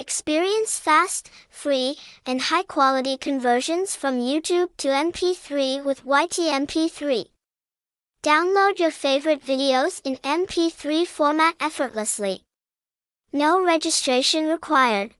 Experience fast, free, and high-quality conversions from YouTube to MP3 with YTMP3. Download your favorite videos in MP3 format effortlessly. No registration required.